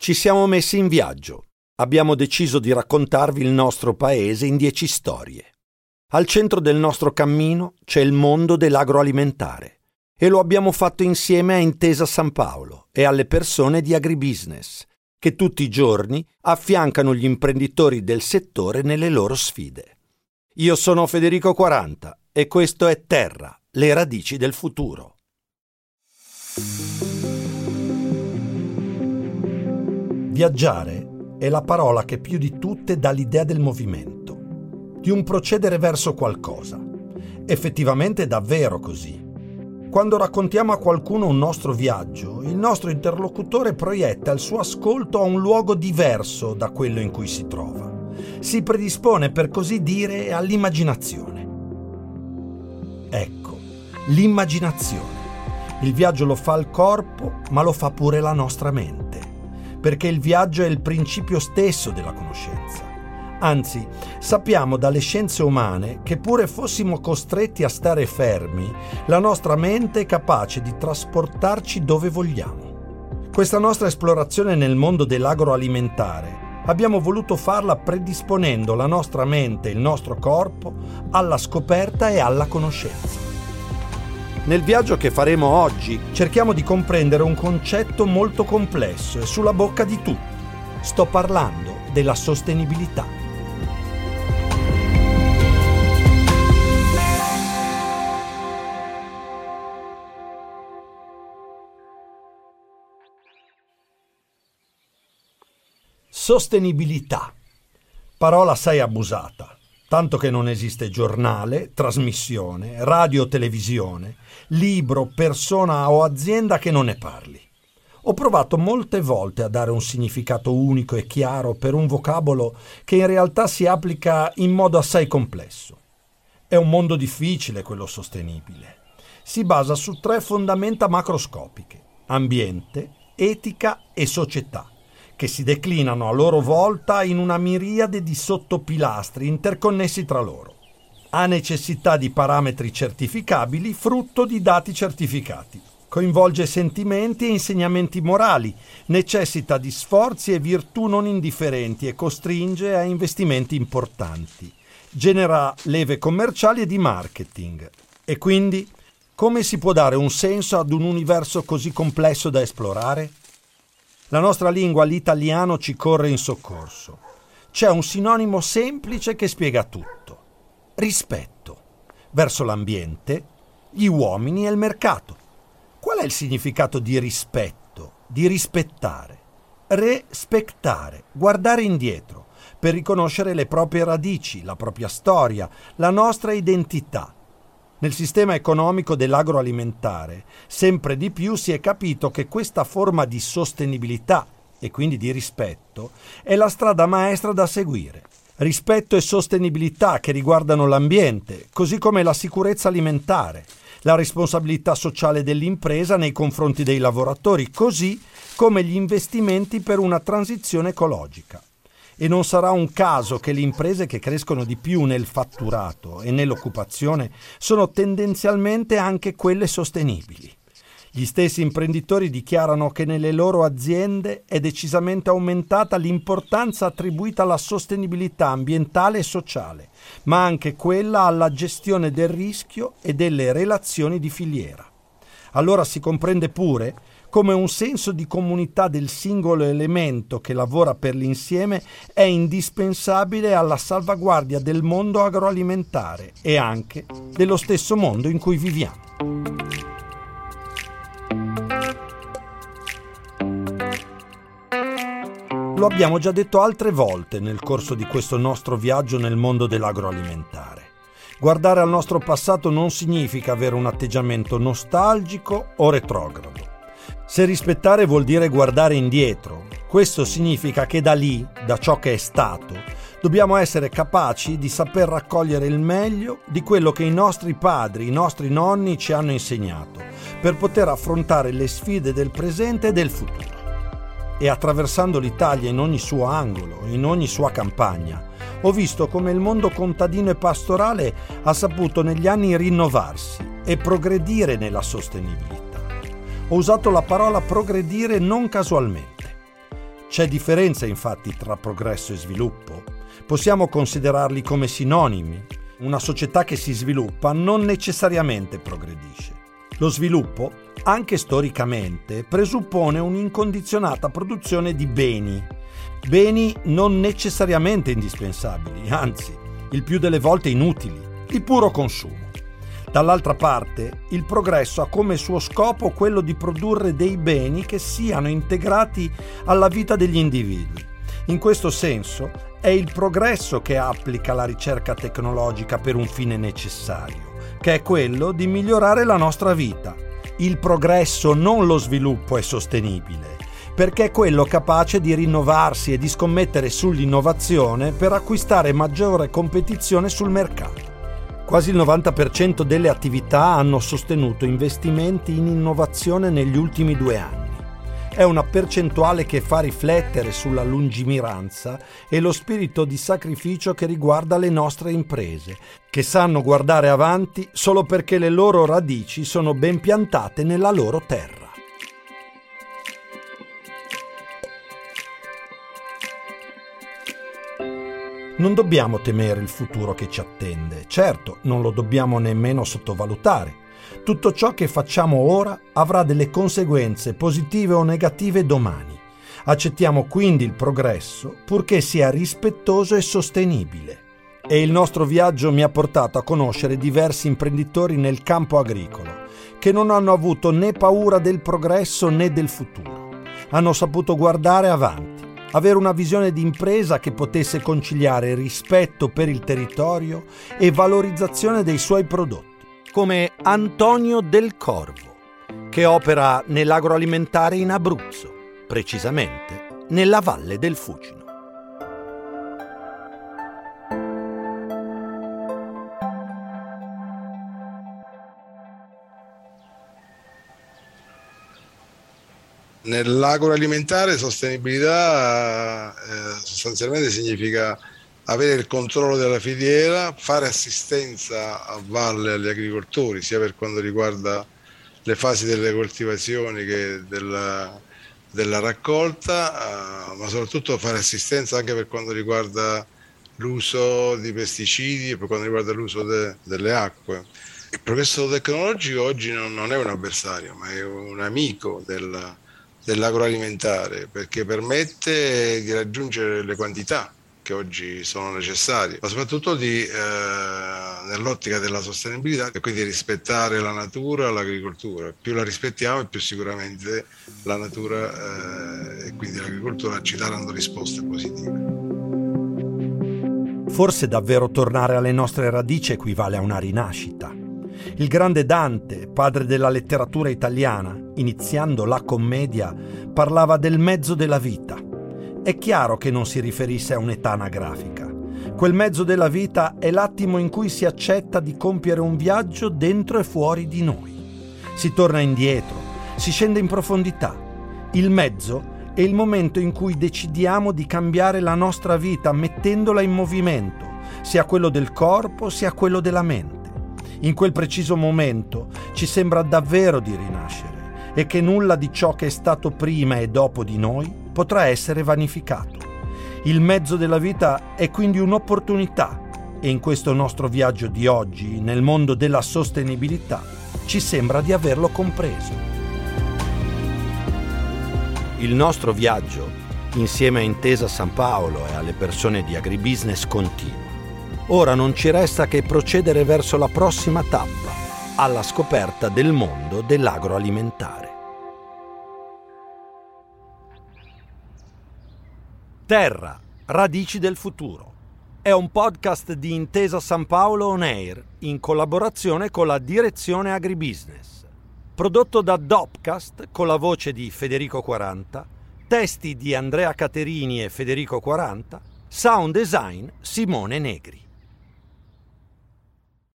Ci siamo messi in viaggio. Abbiamo deciso di raccontarvi il nostro paese in dieci storie. Al centro del nostro cammino c'è il mondo dell'agroalimentare e lo abbiamo fatto insieme a Intesa San Paolo e alle persone di agribusiness, che tutti i giorni affiancano gli imprenditori del settore nelle loro sfide. Io sono Federico 40 e questo è Terra, le radici del futuro. Viaggiare è la parola che più di tutte dà l'idea del movimento, di un procedere verso qualcosa. Effettivamente è davvero così. Quando raccontiamo a qualcuno un nostro viaggio, il nostro interlocutore proietta il suo ascolto a un luogo diverso da quello in cui si trova. Si predispone, per così dire, all'immaginazione. Ecco, l'immaginazione. Il viaggio lo fa il corpo, ma lo fa pure la nostra mente perché il viaggio è il principio stesso della conoscenza. Anzi, sappiamo dalle scienze umane che pure fossimo costretti a stare fermi, la nostra mente è capace di trasportarci dove vogliamo. Questa nostra esplorazione nel mondo dell'agroalimentare abbiamo voluto farla predisponendo la nostra mente e il nostro corpo alla scoperta e alla conoscenza. Nel viaggio che faremo oggi cerchiamo di comprendere un concetto molto complesso e sulla bocca di tutti. Sto parlando della sostenibilità. Sostenibilità. Parola assai abusata tanto che non esiste giornale, trasmissione, radio o televisione, libro, persona o azienda che non ne parli. Ho provato molte volte a dare un significato unico e chiaro per un vocabolo che in realtà si applica in modo assai complesso. È un mondo difficile quello sostenibile. Si basa su tre fondamenta macroscopiche, ambiente, etica e società che si declinano a loro volta in una miriade di sottopilastri interconnessi tra loro. Ha necessità di parametri certificabili frutto di dati certificati. Coinvolge sentimenti e insegnamenti morali, necessita di sforzi e virtù non indifferenti e costringe a investimenti importanti. Genera leve commerciali e di marketing. E quindi come si può dare un senso ad un universo così complesso da esplorare? La nostra lingua, l'italiano, ci corre in soccorso. C'è un sinonimo semplice che spiega tutto. Rispetto verso l'ambiente, gli uomini e il mercato. Qual è il significato di rispetto, di rispettare? Respettare, guardare indietro, per riconoscere le proprie radici, la propria storia, la nostra identità nel sistema economico dell'agroalimentare, sempre di più si è capito che questa forma di sostenibilità e quindi di rispetto è la strada maestra da seguire. Rispetto e sostenibilità che riguardano l'ambiente, così come la sicurezza alimentare, la responsabilità sociale dell'impresa nei confronti dei lavoratori, così come gli investimenti per una transizione ecologica e non sarà un caso che le imprese che crescono di più nel fatturato e nell'occupazione sono tendenzialmente anche quelle sostenibili. Gli stessi imprenditori dichiarano che nelle loro aziende è decisamente aumentata l'importanza attribuita alla sostenibilità ambientale e sociale, ma anche quella alla gestione del rischio e delle relazioni di filiera. Allora si comprende pure come un senso di comunità del singolo elemento che lavora per l'insieme è indispensabile alla salvaguardia del mondo agroalimentare e anche dello stesso mondo in cui viviamo. Lo abbiamo già detto altre volte nel corso di questo nostro viaggio nel mondo dell'agroalimentare. Guardare al nostro passato non significa avere un atteggiamento nostalgico o retrogrado. Se rispettare vuol dire guardare indietro, questo significa che da lì, da ciò che è stato, dobbiamo essere capaci di saper raccogliere il meglio di quello che i nostri padri, i nostri nonni ci hanno insegnato, per poter affrontare le sfide del presente e del futuro. E attraversando l'Italia in ogni suo angolo, in ogni sua campagna, ho visto come il mondo contadino e pastorale ha saputo negli anni rinnovarsi e progredire nella sostenibilità. Ho usato la parola progredire non casualmente. C'è differenza infatti tra progresso e sviluppo. Possiamo considerarli come sinonimi. Una società che si sviluppa non necessariamente progredisce. Lo sviluppo, anche storicamente, presuppone un'incondizionata produzione di beni. Beni non necessariamente indispensabili, anzi, il più delle volte inutili, di puro consumo. Dall'altra parte, il progresso ha come suo scopo quello di produrre dei beni che siano integrati alla vita degli individui. In questo senso, è il progresso che applica la ricerca tecnologica per un fine necessario, che è quello di migliorare la nostra vita. Il progresso, non lo sviluppo, è sostenibile, perché è quello capace di rinnovarsi e di scommettere sull'innovazione per acquistare maggiore competizione sul mercato. Quasi il 90% delle attività hanno sostenuto investimenti in innovazione negli ultimi due anni. È una percentuale che fa riflettere sulla lungimiranza e lo spirito di sacrificio che riguarda le nostre imprese, che sanno guardare avanti solo perché le loro radici sono ben piantate nella loro terra. Non dobbiamo temere il futuro che ci attende, certo, non lo dobbiamo nemmeno sottovalutare. Tutto ciò che facciamo ora avrà delle conseguenze positive o negative domani. Accettiamo quindi il progresso purché sia rispettoso e sostenibile. E il nostro viaggio mi ha portato a conoscere diversi imprenditori nel campo agricolo, che non hanno avuto né paura del progresso né del futuro. Hanno saputo guardare avanti avere una visione di impresa che potesse conciliare rispetto per il territorio e valorizzazione dei suoi prodotti, come Antonio del Corvo, che opera nell'agroalimentare in Abruzzo, precisamente nella Valle del Fucino. Nell'agroalimentare sostenibilità eh, sostanzialmente significa avere il controllo della filiera, fare assistenza a valle agli agricoltori, sia per quanto riguarda le fasi delle coltivazioni che della, della raccolta, eh, ma soprattutto fare assistenza anche per quanto riguarda l'uso di pesticidi e per quanto riguarda l'uso de, delle acque. Il progresso tecnologico oggi non, non, è un avversario, ma è un amico del, dell'agroalimentare perché permette di raggiungere le quantità che oggi sono necessarie, ma soprattutto di, eh, nell'ottica della sostenibilità e quindi rispettare la natura, l'agricoltura. Più la rispettiamo e più sicuramente la natura eh, e quindi l'agricoltura ci daranno risposte positive. Forse davvero tornare alle nostre radici equivale a una rinascita. Il grande Dante, padre della letteratura italiana, iniziando la commedia, parlava del mezzo della vita. È chiaro che non si riferisse a un'età anagrafica. Quel mezzo della vita è l'attimo in cui si accetta di compiere un viaggio dentro e fuori di noi. Si torna indietro, si scende in profondità. Il mezzo è il momento in cui decidiamo di cambiare la nostra vita mettendola in movimento, sia quello del corpo sia quello della mente. In quel preciso momento ci sembra davvero di rinascere e che nulla di ciò che è stato prima e dopo di noi potrà essere vanificato. Il mezzo della vita è quindi un'opportunità e in questo nostro viaggio di oggi, nel mondo della sostenibilità, ci sembra di averlo compreso. Il nostro viaggio, insieme a Intesa San Paolo e alle persone di Agribusiness, continua. Ora non ci resta che procedere verso la prossima tappa, alla scoperta del mondo dell'agroalimentare. Terra, radici del futuro. È un podcast di Intesa San Paolo On Air in collaborazione con la Direzione Agribusiness. Prodotto da Dopcast con la voce di Federico 40, testi di Andrea Caterini e Federico 40, sound design Simone Negri.